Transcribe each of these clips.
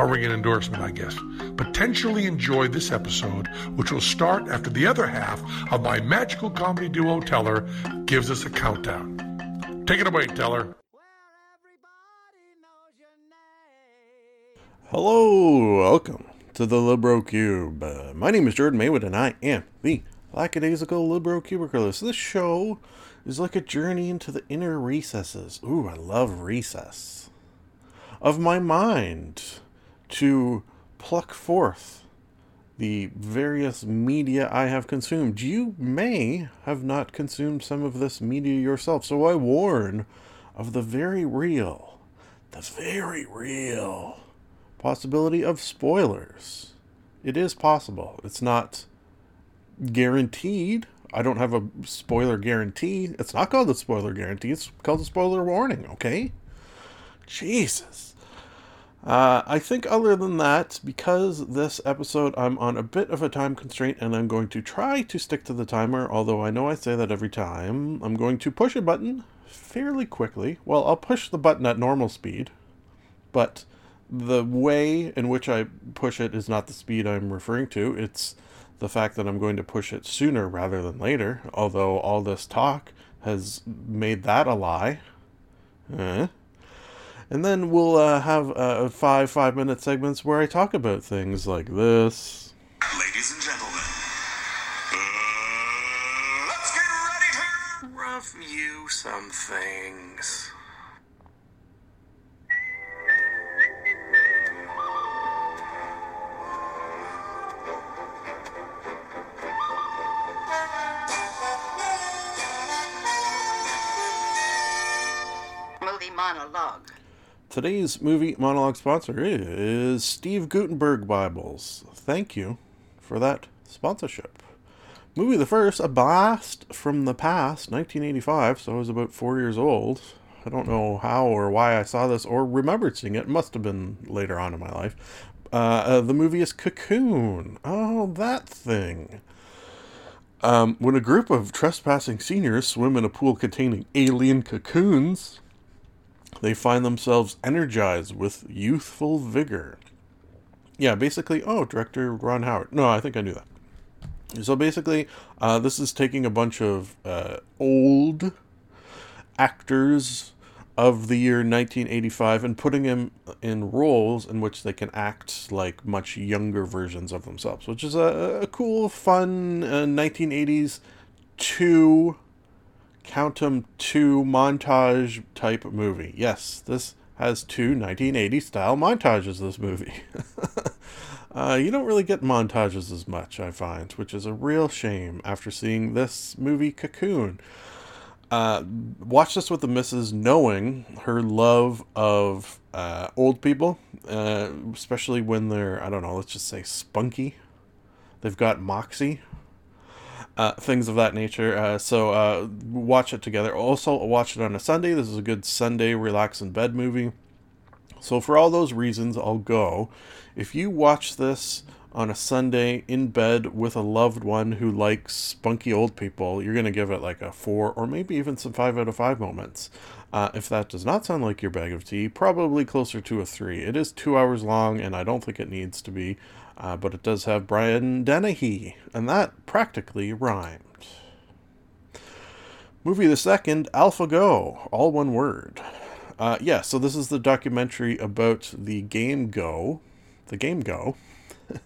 I'll ring an endorsement, I guess. Potentially enjoy this episode, which will start after the other half of my magical comedy duo Teller gives us a countdown. Take it away, Teller. Hello, welcome to the Libro Cube. Uh, my name is Jordan Maywood, and I am the lackadaisical Libro Cubicalist. This show is like a journey into the inner recesses. Ooh, I love recess. Of my mind to pluck forth the various media I have consumed. You may have not consumed some of this media yourself, so I warn of the very real, the very real possibility of spoilers. It is possible. It's not guaranteed. I don't have a spoiler guarantee. It's not called a spoiler guarantee. It's called a spoiler warning, okay? Jesus. Uh, I think, other than that, because this episode I'm on a bit of a time constraint and I'm going to try to stick to the timer, although I know I say that every time, I'm going to push a button fairly quickly. Well, I'll push the button at normal speed, but the way in which I push it is not the speed I'm referring to. It's the fact that I'm going to push it sooner rather than later, although all this talk has made that a lie. Eh? And then we'll uh, have uh, five five minute segments where I talk about things like this. Ladies and gentlemen, uh, let's get ready to review some things. Today's movie monologue sponsor is Steve Gutenberg Bibles. Thank you for that sponsorship. Movie the first, A Blast from the Past, 1985, so I was about four years old. I don't know how or why I saw this or remembered seeing it. Must have been later on in my life. Uh, uh, the movie is Cocoon. Oh, that thing. Um, when a group of trespassing seniors swim in a pool containing alien cocoons, they find themselves energized with youthful vigor. Yeah, basically, oh, director Ron Howard. No, I think I knew that. So basically, uh, this is taking a bunch of uh, old actors of the year 1985 and putting them in roles in which they can act like much younger versions of themselves, which is a, a cool, fun uh, 1980s two count 'em two montage type movie. Yes, this has two 1980 style montages. This movie. uh, you don't really get montages as much, I find, which is a real shame after seeing this movie Cocoon. Uh, watch this with the missus, knowing her love of uh, old people, uh, especially when they're I don't know, let's just say spunky. They've got moxie uh, things of that nature. Uh, so uh, watch it together. Also, watch it on a Sunday. This is a good Sunday relax in bed movie. So for all those reasons, I'll go. If you watch this on a Sunday in bed with a loved one who likes spunky old people, you're gonna give it like a four or maybe even some five out of five moments. Uh, if that does not sound like your bag of tea, probably closer to a three. It is two hours long, and I don't think it needs to be. Uh, but it does have Brian Dennehy, and that practically rhymed. Movie the second, AlphaGo, all one word. Uh, yeah, so this is the documentary about the game Go, the game Go,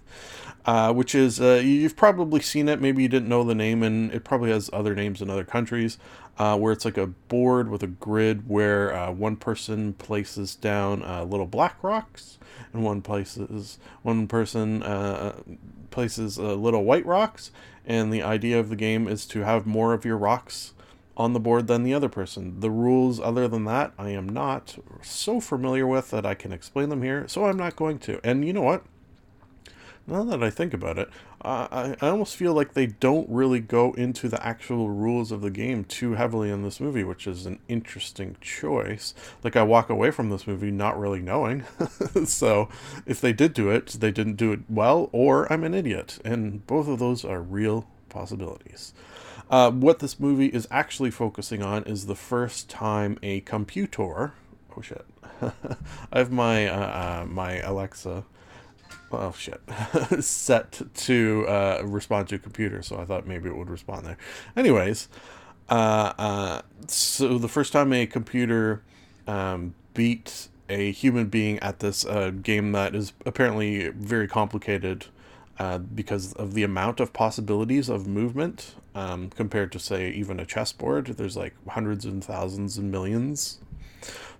uh, which is, uh, you've probably seen it, maybe you didn't know the name, and it probably has other names in other countries, uh, where it's like a board with a grid where uh, one person places down uh, little black rocks, and one places, one person uh, places little white rocks, and the idea of the game is to have more of your rocks on the board than the other person. The rules, other than that, I am not so familiar with that I can explain them here, so I'm not going to. And you know what? Now that I think about it, I, I almost feel like they don't really go into the actual rules of the game too heavily in this movie, which is an interesting choice. Like, I walk away from this movie not really knowing. so, if they did do it, they didn't do it well, or I'm an idiot. And both of those are real possibilities. Uh, what this movie is actually focusing on is the first time a computer. Oh shit! I have my uh, uh, my Alexa. Oh shit! set to uh, respond to a computer, so I thought maybe it would respond there. Anyways, uh, uh, so the first time a computer um, beat a human being at this uh, game that is apparently very complicated uh, because of the amount of possibilities of movement um, compared to say even a chessboard there's like hundreds and thousands and millions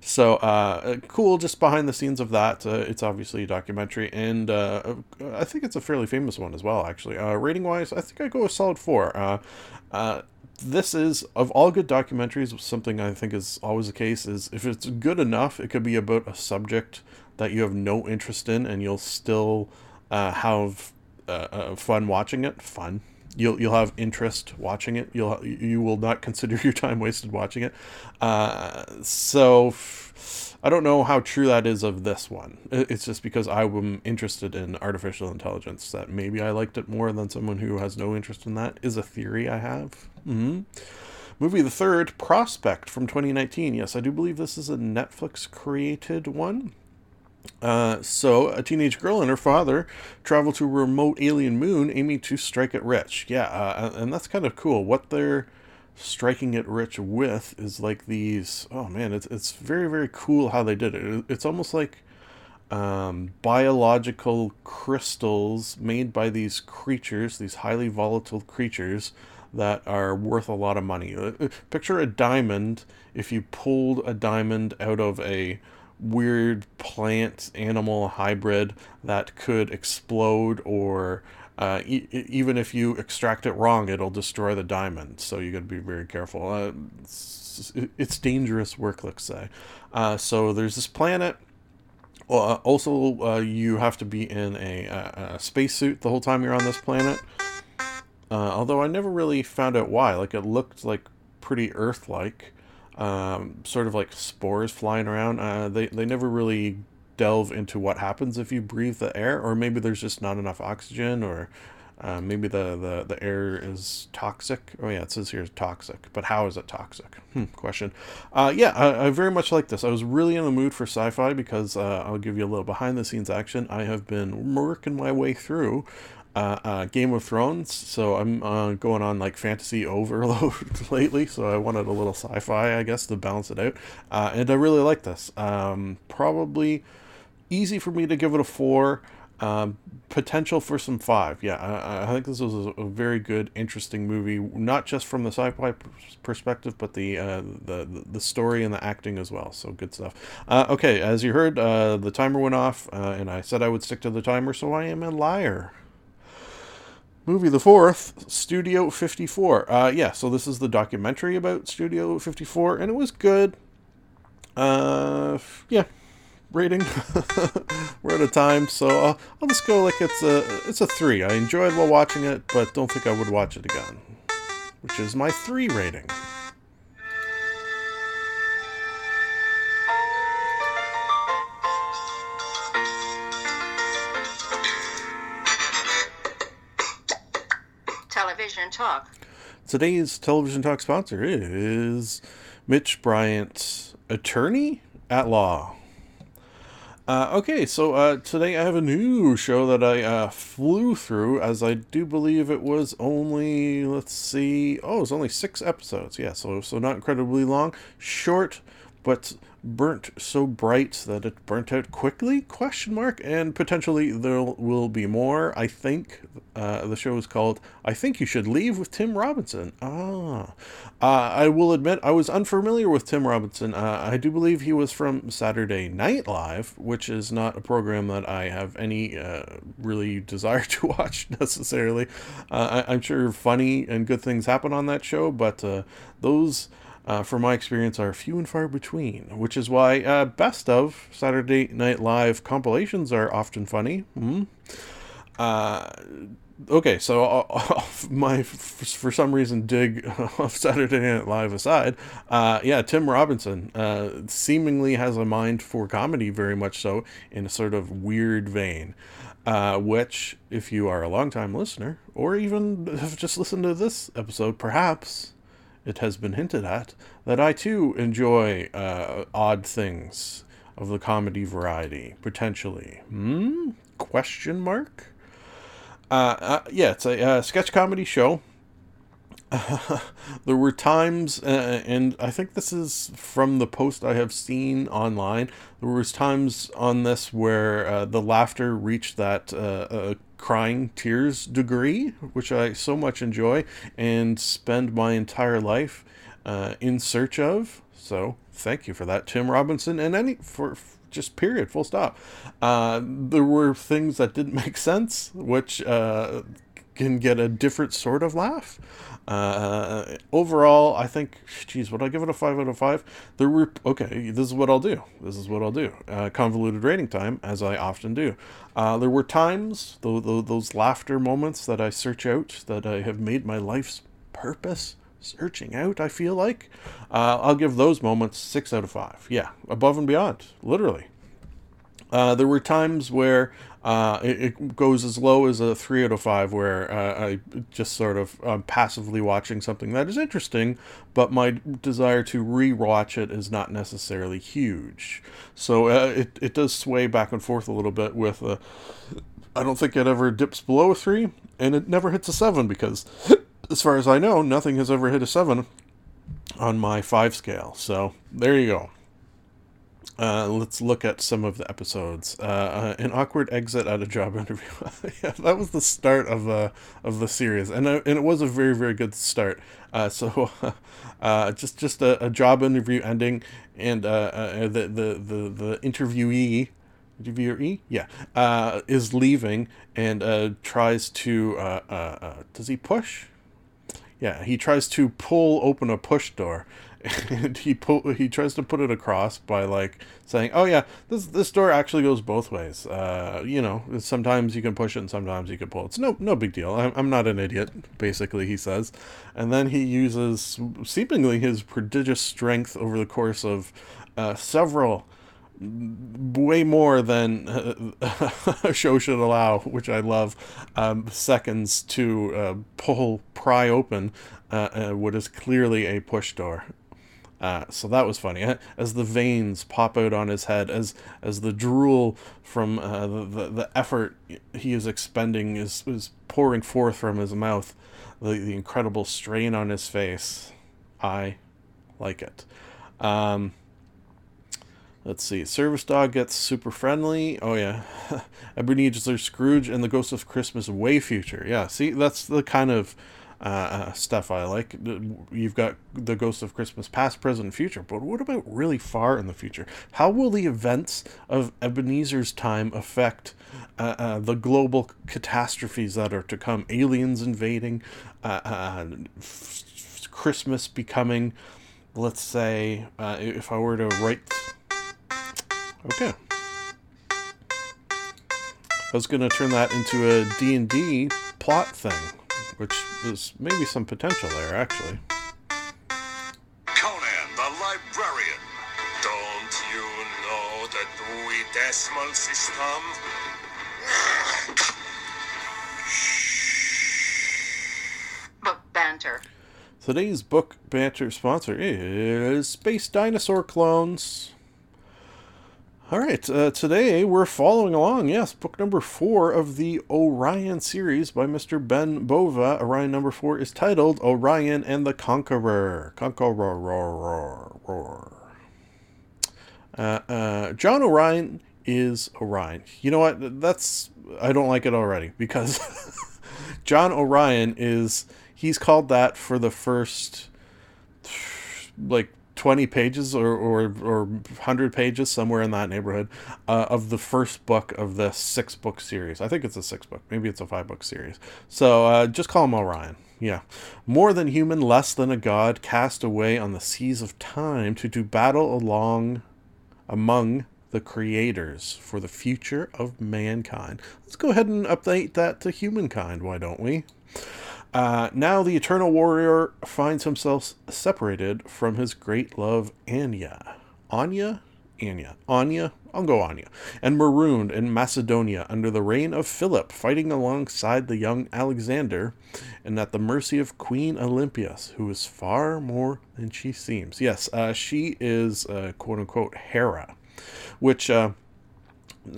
so uh, cool just behind the scenes of that uh, it's obviously a documentary and uh, i think it's a fairly famous one as well actually uh, rating wise i think i go a solid four uh, uh, this is of all good documentaries something i think is always the case is if it's good enough it could be about a subject that you have no interest in and you'll still have uh, uh, fun watching it. Fun. You'll you'll have interest watching it. You'll you will not consider your time wasted watching it. Uh, so I don't know how true that is of this one. It's just because I am interested in artificial intelligence that maybe I liked it more than someone who has no interest in that. Is a theory I have. Mm-hmm. Movie the third, Prospect from 2019. Yes, I do believe this is a Netflix created one. Uh, so, a teenage girl and her father travel to a remote alien moon aiming to strike it rich. Yeah, uh, and that's kind of cool. What they're striking it rich with is like these. Oh man, it's, it's very, very cool how they did it. It's almost like um, biological crystals made by these creatures, these highly volatile creatures that are worth a lot of money. Uh, picture a diamond if you pulled a diamond out of a weird plant animal hybrid that could explode or uh, e- even if you extract it wrong, it'll destroy the diamond. So you got to be very careful. Uh, it's, it's, dangerous work, let's say. Uh, so there's this planet. Uh, also, uh, you have to be in a, a, a spacesuit the whole time you're on this planet. Uh, although I never really found out why. Like it looked like pretty Earth-like um, sort of like spores flying around. Uh, they they never really delve into what happens if you breathe the air, or maybe there's just not enough oxygen, or uh, maybe the, the, the air is toxic. Oh yeah, it says here toxic, but how is it toxic? Hmm, question. Uh, yeah, I, I, very much like this. I was really in the mood for sci-fi because uh, I'll give you a little behind the scenes action. I have been working my way through uh, uh, Game of Thrones, so I'm uh, going on like fantasy overload lately. So I wanted a little sci-fi, I guess, to balance it out, uh, and I really like this. Um, probably easy for me to give it a four. Um, potential for some five. Yeah, I, I think this was a, a, very good, interesting movie, not just from the sci-fi perspective, but the uh, the the story and the acting as well. So good stuff. Uh, okay, as you heard, uh, the timer went off, uh, and I said I would stick to the timer, so I am a liar. Movie the fourth, Studio 54. Uh, yeah, so this is the documentary about Studio 54, and it was good. Uh, yeah, rating. We're out of time, so I'll, I'll just go like it's a it's a three. I enjoyed while watching it, but don't think I would watch it again, which is my three rating. Television Talk. Today's Television Talk sponsor is Mitch Bryant, attorney at law. Uh, okay, so uh, today I have a new show that I uh, flew through, as I do believe it was only, let's see, oh, it was only six episodes. Yeah, so so not incredibly long, short, but burnt so bright that it burnt out quickly? Question mark. And potentially there will be more. I think uh, the show is called "I Think You Should Leave" with Tim Robinson. Ah, uh, I will admit I was unfamiliar with Tim Robinson. Uh, I do believe he was from Saturday Night Live, which is not a program that I have any uh, really desire to watch necessarily. Uh, I, am sure funny and good things happen on that show, but uh, those uh, from my experience, are few and far between, which is why uh, best of Saturday Night Live compilations are often funny. Mm-hmm. Uh, okay, so uh, my for some reason dig of Saturday Night Live aside, uh, yeah, Tim Robinson uh, seemingly has a mind for comedy, very much so in a sort of weird vein. Uh, which, if you are a long-time listener, or even have just listened to this episode, perhaps it has been hinted at that I too enjoy uh, odd things of the comedy variety, potentially. Hmm? Question mark? Uh, uh, yeah, it's a uh, sketch comedy show. there were times, uh, and I think this is from the post I have seen online. There was times on this where uh, the laughter reached that uh, crying tears degree, which I so much enjoy and spend my entire life uh, in search of. So thank you for that, Tim Robinson, and any for just period, full stop. Uh, there were things that didn't make sense, which uh, can get a different sort of laugh. Uh, overall, I think, geez, would I give it a five out of five? There were okay. This is what I'll do. This is what I'll do. Uh, convoluted rating time, as I often do. Uh, there were times, those, those laughter moments that I search out, that I have made my life's purpose searching out. I feel like uh, I'll give those moments six out of five. Yeah, above and beyond, literally. Uh, there were times where uh, it, it, goes as low as a three out of five, where uh, I just sort of um, passively watching something that is interesting, but my desire to re-watch it is not necessarily huge. So uh, it it does sway back and forth a little bit. With uh, I don't think it ever dips below a three, and it never hits a seven because, as far as I know, nothing has ever hit a seven on my five scale. So there you go. Uh, let's look at some of the episodes. Uh, uh, an awkward exit at a job interview. yeah, that was the start of the of the series, and uh, and it was a very very good start. Uh, so, uh, just just a, a, job interview ending, and the, the the the interviewee, interviewee, yeah, is leaving and tries to does he push? Yeah, he tries to pull open a push door and he pull, he tries to put it across by like saying, "Oh yeah, this this door actually goes both ways. Uh, you know, sometimes you can push it and sometimes you can pull. It's no no big deal. I'm I'm not an idiot." Basically, he says, and then he uses seemingly his prodigious strength over the course of uh, several way more than uh, a show should allow, which I love, um, seconds to uh, pull, pry open uh, uh what is clearly a push door. Uh, so that was funny. As the veins pop out on his head, as as the drool from uh, the, the, the effort he is expending is is pouring forth from his mouth, the the incredible strain on his face, I like it. Um, let's see. Service dog gets super friendly. Oh yeah, Ebenezer Scrooge and the Ghost of Christmas way future. Yeah, see that's the kind of uh, uh, stuff I like. You've got the Ghost of Christmas past, present, future, but what about really far in the future? How will the events of Ebenezer's time affect uh, uh, the global catastrophes that are to come? Aliens invading, uh, uh, Christmas becoming, let's say, if I were to write. Okay. I was going to turn that into a D&D plot thing which is maybe some potential there, actually. Conan the Librarian. Don't you know the Dewey Decimal System? Book banter. Today's book banter sponsor is Space Dinosaur Clones. All right, uh, today we're following along. Yes, book number four of the Orion series by Mr. Ben Bova. Orion number four is titled Orion and the Conqueror. Conqueror. Uh, uh, John Orion is Orion. You know what? That's I don't like it already because John Orion is he's called that for the first like 20 pages or, or, or 100 pages, somewhere in that neighborhood, uh, of the first book of the six book series. I think it's a six book, maybe it's a five book series. So uh, just call him Orion. Yeah. More than human, less than a god, cast away on the seas of time to do battle along among the creators for the future of mankind. Let's go ahead and update that to humankind, why don't we? Uh, now the Eternal Warrior finds himself separated from his great love, Anya. Anya? Anya. Anya? I'll go Anya. And marooned in Macedonia under the reign of Philip, fighting alongside the young Alexander and at the mercy of Queen Olympias, who is far more than she seems. Yes, uh, she is uh, quote unquote Hera, which. Uh,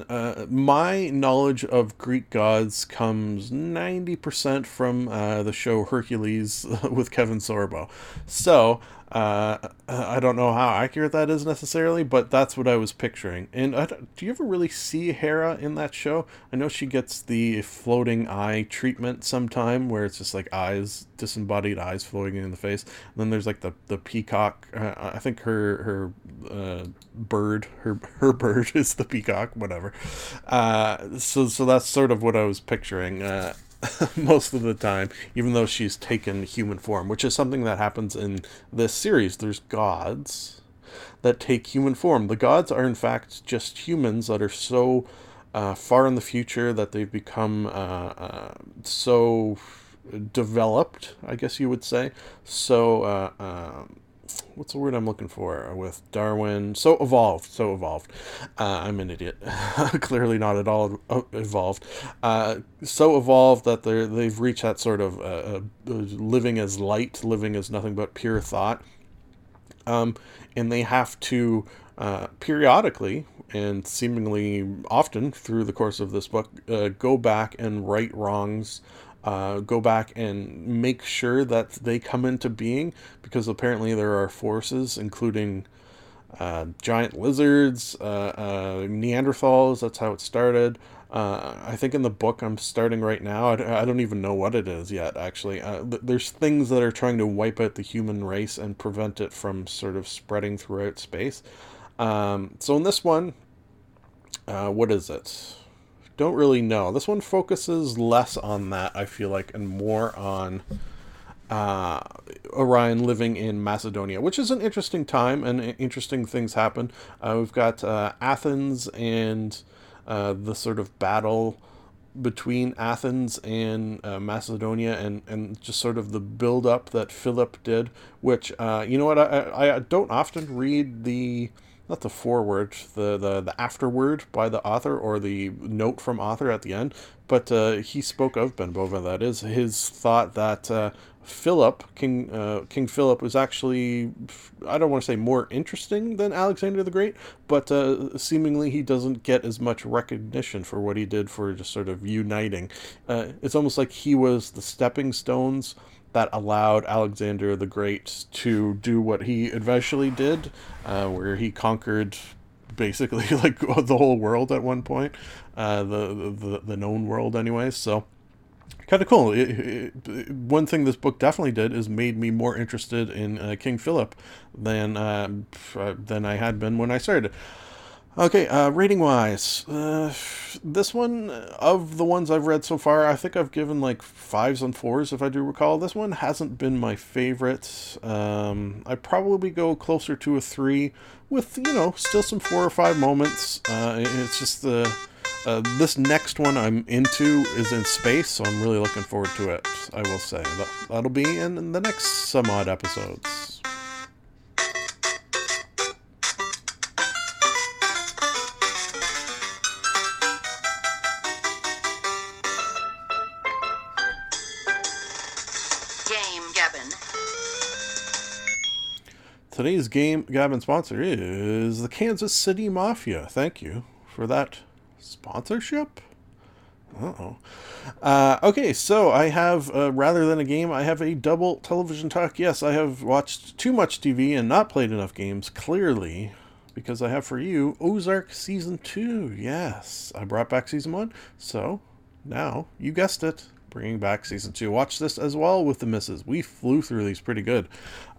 uh, my knowledge of Greek gods comes 90% from uh, the show Hercules with Kevin Sorbo. So, uh, I don't know how accurate that is necessarily, but that's what I was picturing. And do you ever really see Hera in that show? I know she gets the floating eye treatment sometime, where it's just like eyes, disembodied eyes floating in the face. And then there's like the the peacock. Uh, I think her her uh, bird, her her bird is the peacock, whatever. Uh, so so that's sort of what I was picturing. Most of the time, even though she's taken human form, which is something that happens in this series. There's gods that take human form. The gods are, in fact, just humans that are so uh, far in the future that they've become uh, uh, so developed, I guess you would say. So, uh, um, what's the word I'm looking for with Darwin? So evolved, so evolved. Uh, I'm an idiot. Clearly not at all evolved. Uh, so evolved that they they've reached that sort of uh, uh, living as light, living as nothing but pure thought. Um, and they have to uh, periodically and seemingly often through the course of this book uh, go back and right wrongs uh, go back and make sure that they come into being because apparently there are forces, including uh, giant lizards, uh, uh Neanderthals. That's how it started. Uh, I think in the book I'm starting right now, I, I don't even know what it is yet, actually. Uh, th- there's things that are trying to wipe out the human race and prevent it from sort of spreading throughout space. Um, so in this one, what is it? Don't really know. This one focuses less on that, I feel like, and more on uh, Orion living in Macedonia, which is an interesting time and interesting things happen. Uh, we've got uh, Athens and uh, the sort of battle between Athens and uh, Macedonia and, and just sort of the build up that Philip did, which, uh, you know what, I, I don't often read the not the foreword, the, the, the afterword by the author or the note from author at the end, but uh, he spoke of Ben Bova. That is his thought that uh, Philip, King uh, King Philip, was actually I don't want to say more interesting than Alexander the Great, but uh, seemingly he doesn't get as much recognition for what he did for just sort of uniting. Uh, it's almost like he was the stepping stones that allowed Alexander the Great to do what he eventually did, uh, where he conquered basically like the whole world at one point, uh, the, the the known world, anyway. So kind of cool. It, it, one thing this book definitely did is made me more interested in uh, King Philip than uh, than I had been when I started. Okay, uh, rating wise, uh, this one of the ones I've read so far, I think I've given like fives and fours if I do recall. This one hasn't been my favorite. Um, I probably go closer to a three, with you know still some four or five moments. Uh, it's just the uh, this next one I'm into is in space, so I'm really looking forward to it. I will say that that'll be in, in the next some odd episodes. Today's game Gabbin' sponsor is the Kansas City Mafia. Thank you for that sponsorship. Uh-oh. Uh, okay, so I have, uh, rather than a game, I have a double television talk. Yes, I have watched too much TV and not played enough games, clearly. because I have for you Ozark Season 2. Yes, I brought back Season 1, so now, you guessed it, bringing back Season 2. Watch this as well with the misses. We flew through these pretty good.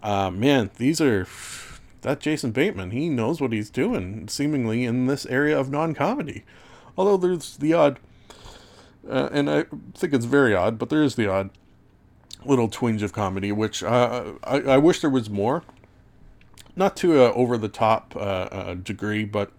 Uh, man, these are. That Jason Bateman, he knows what he's doing, seemingly in this area of non comedy. Although there's the odd, uh, and I think it's very odd, but there is the odd little twinge of comedy, which uh, I, I wish there was more. Not to a over the top uh, uh, degree, but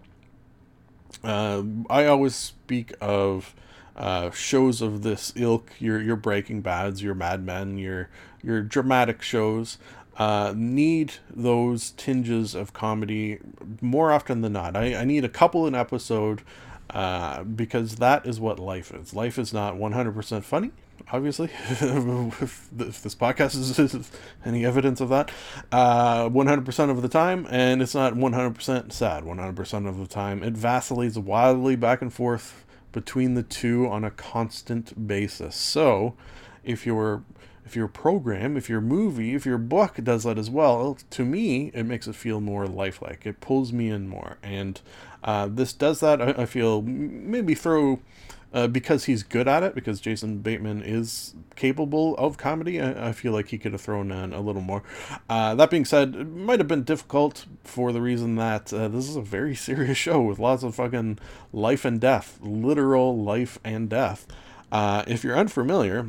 uh, I always speak of uh, shows of this ilk, your your Breaking Bads, your Mad Men, your your dramatic shows. Uh, need those tinges of comedy more often than not. I, I need a couple an episode uh, because that is what life is. Life is not 100% funny, obviously, if, this podcast is, is any evidence of that. Uh, 100% of the time, and it's not 100% sad 100% of the time. It vacillates wildly back and forth between the two on a constant basis. So, if you're if your program, if your movie, if your book does that as well, to me, it makes it feel more lifelike. It pulls me in more. And uh, this does that. I, I feel maybe throw, uh, because he's good at it, because Jason Bateman is capable of comedy, I, I feel like he could have thrown in a little more. Uh, that being said, it might have been difficult for the reason that uh, this is a very serious show with lots of fucking life and death, literal life and death. Uh, if you're unfamiliar,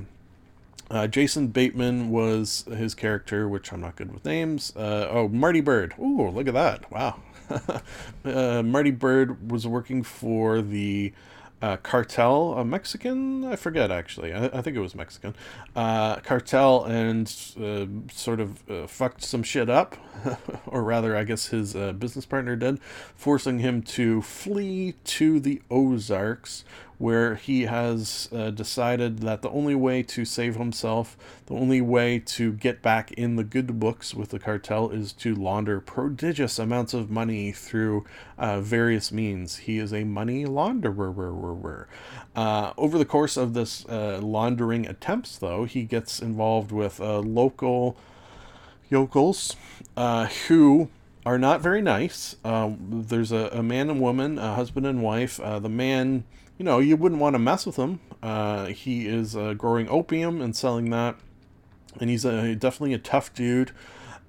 uh, Jason Bateman was his character, which I'm not good with names. Uh, oh, Marty Byrde. Ooh, look at that. Wow. uh, Marty Byrde was working for the uh, cartel, a Mexican, I forget actually. I, I think it was Mexican. Uh, cartel and uh, sort of uh, fucked some shit up, or rather, I guess his uh, business partner did, forcing him to flee to the Ozarks, where he has uh, decided that the only way to save himself, the only way to get back in the good books with the cartel is to launder prodigious amounts of money through uh, various means. He is a money launderer. Uh, over the course of this uh, laundering attempts, though, he gets involved with uh, local yokels uh, who are not very nice. There's a, a, man and woman, a husband and wife. The man, you know, you wouldn't want to mess with him. Uh, he is uh, growing opium and selling that, and he's a, definitely a tough dude.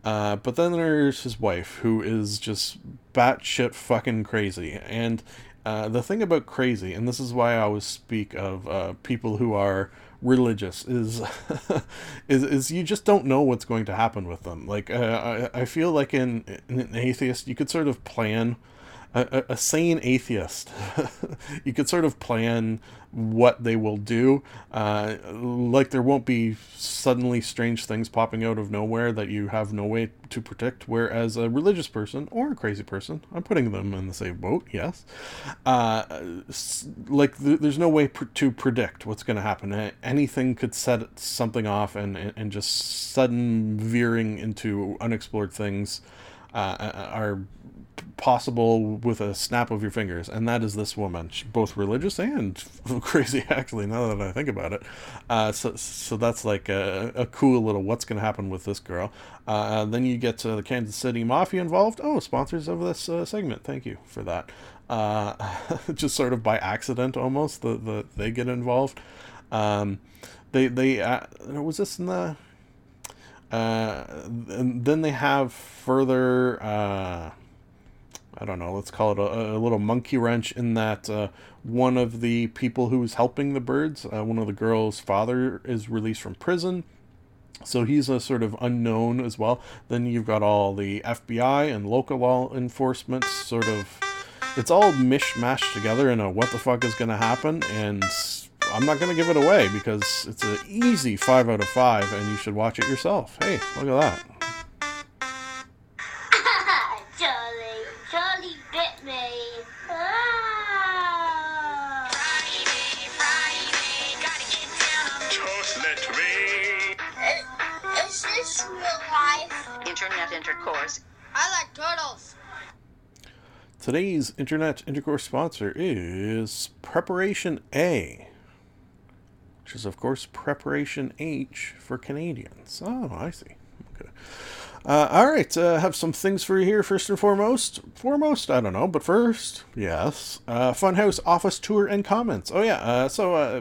Uh, but then there's his wife, who is just batshit fucking crazy. And uh, the thing about crazy, and this is why I always speak of uh, people who are religious is is is you just don't know what's going to happen with them. Like uh, I I feel like in, in an atheist you could sort of plan a, a, sane atheist, you could sort of plan what they will do. Uh, like there won't be suddenly strange things popping out of nowhere that you have no way to predict. Whereas a religious person or a crazy person, I'm putting them in the same boat, yes. Uh, like th- there's no way pr- to predict what's going to happen. Anything could set something off and, and, and just sudden veering into unexplored things uh, are possible with a snap of your fingers, and that is this woman. She's both religious and crazy, actually. Now that I think about it, uh, so so that's like a, a cool little what's going to happen with this girl. Uh, then you get the Kansas City Mafia involved. Oh, sponsors of this uh, segment. Thank you for that. Uh, just sort of by accident, almost the, the they get involved. Um, they they uh, was this in the. Uh, and then they have further I don't know, let's call it a, a little monkey wrench in that uh, one of the people who's helping the Byrdes, uh, one of the girls' father, is released from prison. So he's a sort of unknown as well. Then you've got all the FBI and local law enforcement sort of. It's all mishmashed together in a what the fuck is going to happen. And I'm not going to give it away because it's an easy 5 out of 5 and you should watch it yourself. Hey, look at that. Internet intercourse. I like turtles. Today's internet intercourse sponsor is Preparation A, which is, of course, Preparation H for Canadians. Oh, I see. Okay. Uh, all right, uh, have some things for you here. First and foremost, foremost, I don't know, but first, yes, uh, Funhaus office tour and comments. Oh yeah, uh, so uh,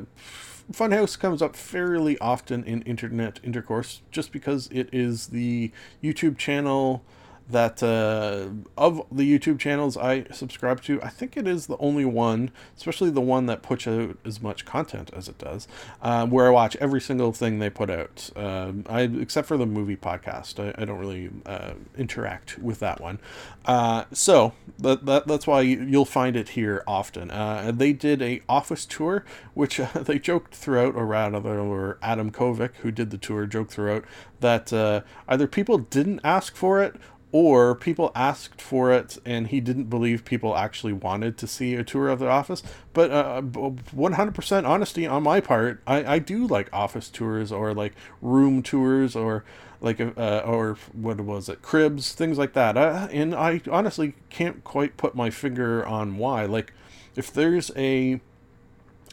Funhaus comes up fairly often in internet intercourse, just because it is the YouTube channel that uh, of the YouTube channels I subscribe to, I think it is the only one, especially the one that puts out as much content as it does, uh, where I watch every single thing they put out. Um, I except for the movie podcast, I, I don't really uh, interact with that one. Uh, so that, that that's why you'll find it here often. Uh, they did a office tour, which uh, they joked throughout, or rather, Adam Kovic, who did the tour, joked throughout that either people didn't ask for it or people asked for it and he didn't believe people actually wanted to see a tour of the office. But uh, 100% honesty on my part I, I do like office tours or like room tours or like uh, or what was it cribs things like that. Uh, and i honestly can't quite put my finger on why. Like if there's a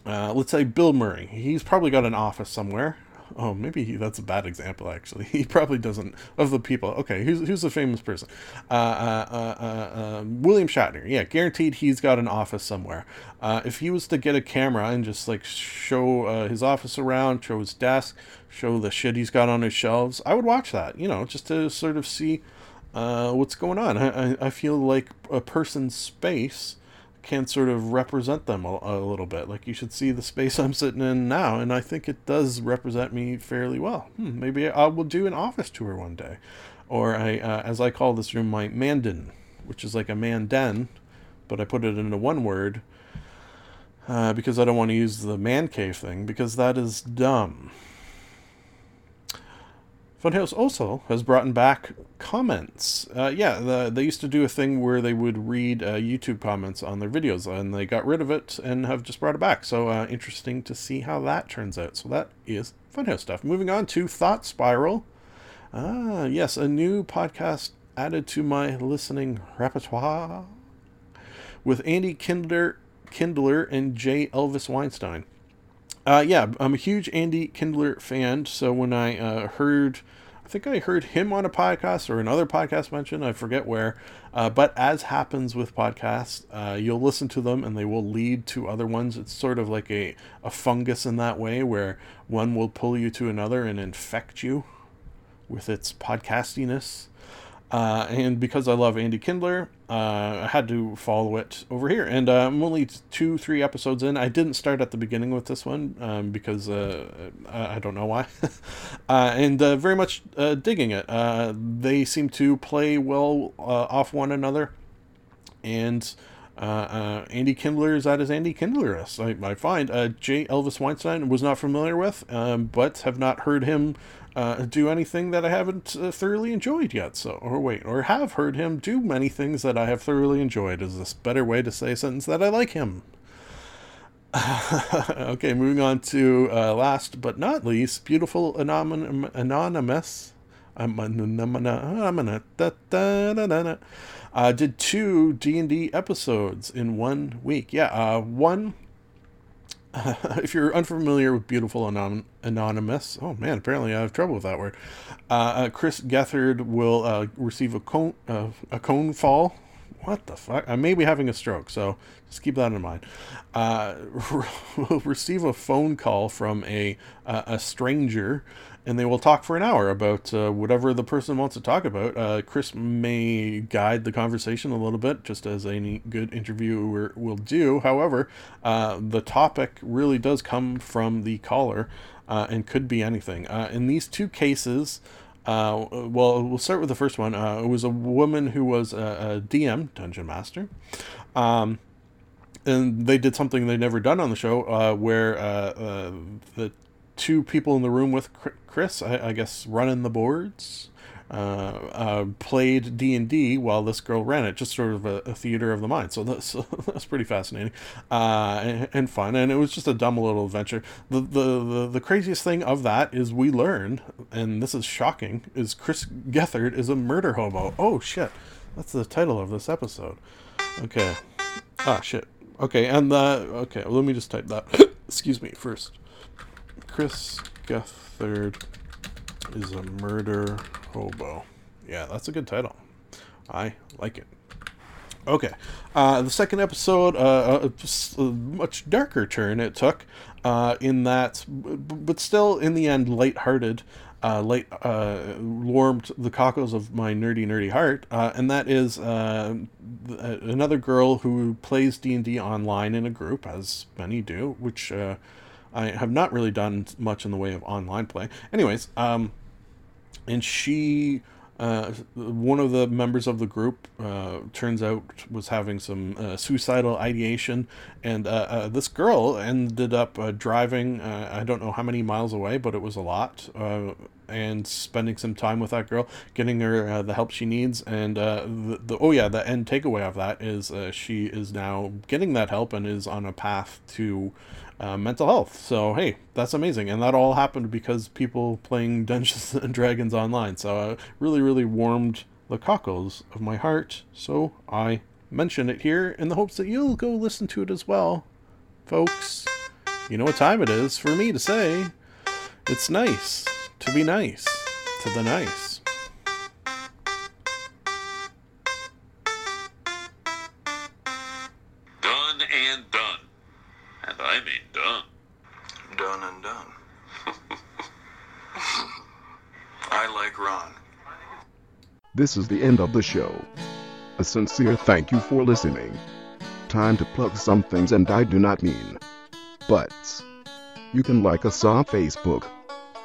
uh, let's say bill murray he's probably got an office somewhere oh, maybe he, that's a bad example. Actually, he probably doesn't of the people. Okay, who's who's the famous person? Uh, uh, uh, uh um, William Shatner. Yeah, guaranteed he's got an office somewhere. Uh, if he was to get a camera and just like show his office around, show his desk, show the shit he's got on his shelves, I would watch that. You know, just to sort of see what's going on. I, I feel like a person's space can sort of represent them a, a, little bit. Like you should see the space I'm sitting in now, and I think it does represent me fairly well. Hmm, maybe I will do an office tour one day, or I, uh, as I call this room, my Mandan, which is like a man den, but I put it into one word uh, because I don't want to use the man cave thing because that is dumb. Funhaus also has brought back comments. Uh, yeah, the, they used to do a thing where they would read uh, YouTube comments on their videos, and they got rid of it and have just brought it back. So uh, interesting to see how that turns out. So that is Funhaus stuff. Moving on to Thought Spiral. Ah, yes, a new podcast added to my listening repertoire with Andy Kindler, Kindler and J. Elvis Weinstein. Uh, yeah, I'm a huge Andy Kindler fan. So when I uh, heard, I think I heard him on a podcast or another podcast mention, I forget where. Uh, but as happens with podcasts, uh, you'll listen to them and they will lead to other ones. It's sort of like a, a fungus in that way where one will pull you to another and infect you with its podcastiness. Uh, and because I love Andy Kindler, uh, I had to follow it over here. And uh, I'm only two, three episodes in. I didn't start at the beginning with this one um, because uh, I don't know why. Uh, and uh, very much digging it. they seem to play well off one another. And Andy Kindler is at his Andy Kindler I, I find. J. Elvis Weinstein was not familiar with, um, but have not heard him uh, do anything that I haven't uh, thoroughly enjoyed yet. So, or wait, or have heard him do many things that I have thoroughly enjoyed. Is this better way to say a sentence that I like him? okay, moving on to uh, last but not least, beautiful anon- anonymous. Uh, did two D and D episodes in one week. Yeah, uh, one if you're unfamiliar with Beautiful Anon- Anonymous, oh man, apparently I have trouble with that word. Uh, uh, Chris Gethard will uh, receive a cone, uh, a cone fall. What the fuck? I may be having a stroke, so just keep that in mind. Uh, will receive a phone call from a a stranger and they will talk for an hour about uh, whatever the person wants to talk about. Uh, Chris may guide the conversation a little bit, just as any good interviewer will do. However, uh, the topic really does come from the caller uh, and could be anything. Uh, in these two cases, uh, well, we'll start with the first one. it was a woman who was a, a DM, Dungeon Master. Um, and they did something they'd never done on the show, where the two people in the room with Chris, I, I guess, running the boards, uh, uh, played D and D while this girl ran it, just sort of a, a theater of the mind. So that's that's pretty fascinating uh, and, and, fun, and it was just a dumb little adventure. The, the the the craziest thing of that is we learned, and this is shocking, is Chris Gethard is a murder hobo. Oh shit, that's the title of this episode. Okay, ah shit. Okay, and the okay, well, let me just type that. Excuse me first. Chris Gethard is a murder hobo. Yeah, that's a good title. I like it. Okay, uh, the second episode, uh, uh, a much darker turn it took, uh, in that, but still in the end lighthearted, uh, light, uh, warmed the cockles of my nerdy, nerdy heart, uh, and that is uh, another girl who plays D and D online in a group, as many do, which uh, I have not really done much in the way of online play. Anyways, um, and she uh, one of the members of the group uh, turns out was having some uh, suicidal ideation. And uh, uh, this girl ended up uh, driving i don't know how many miles away but it was a lot and spending some time with that girl getting her uh, the help she needs and uh, the, the oh yeah the end takeaway of that is uh, she is now getting that help and is on a path to uh, mental health. So hey, that's amazing, and that all happened because people playing Dungeons and Dragons online. So uh, really, really warmed the cockles of my heart. So I mention it here in the hopes that you'll go listen to it as well, folks. You know what time it is for me to say. It's nice to be nice to the nice. Done and done. And I mean done. Done and done. I like Ron. This is the end of the show. A sincere thank you for listening. Time to plug some things, and I do not mean butts. You can like us on Facebook.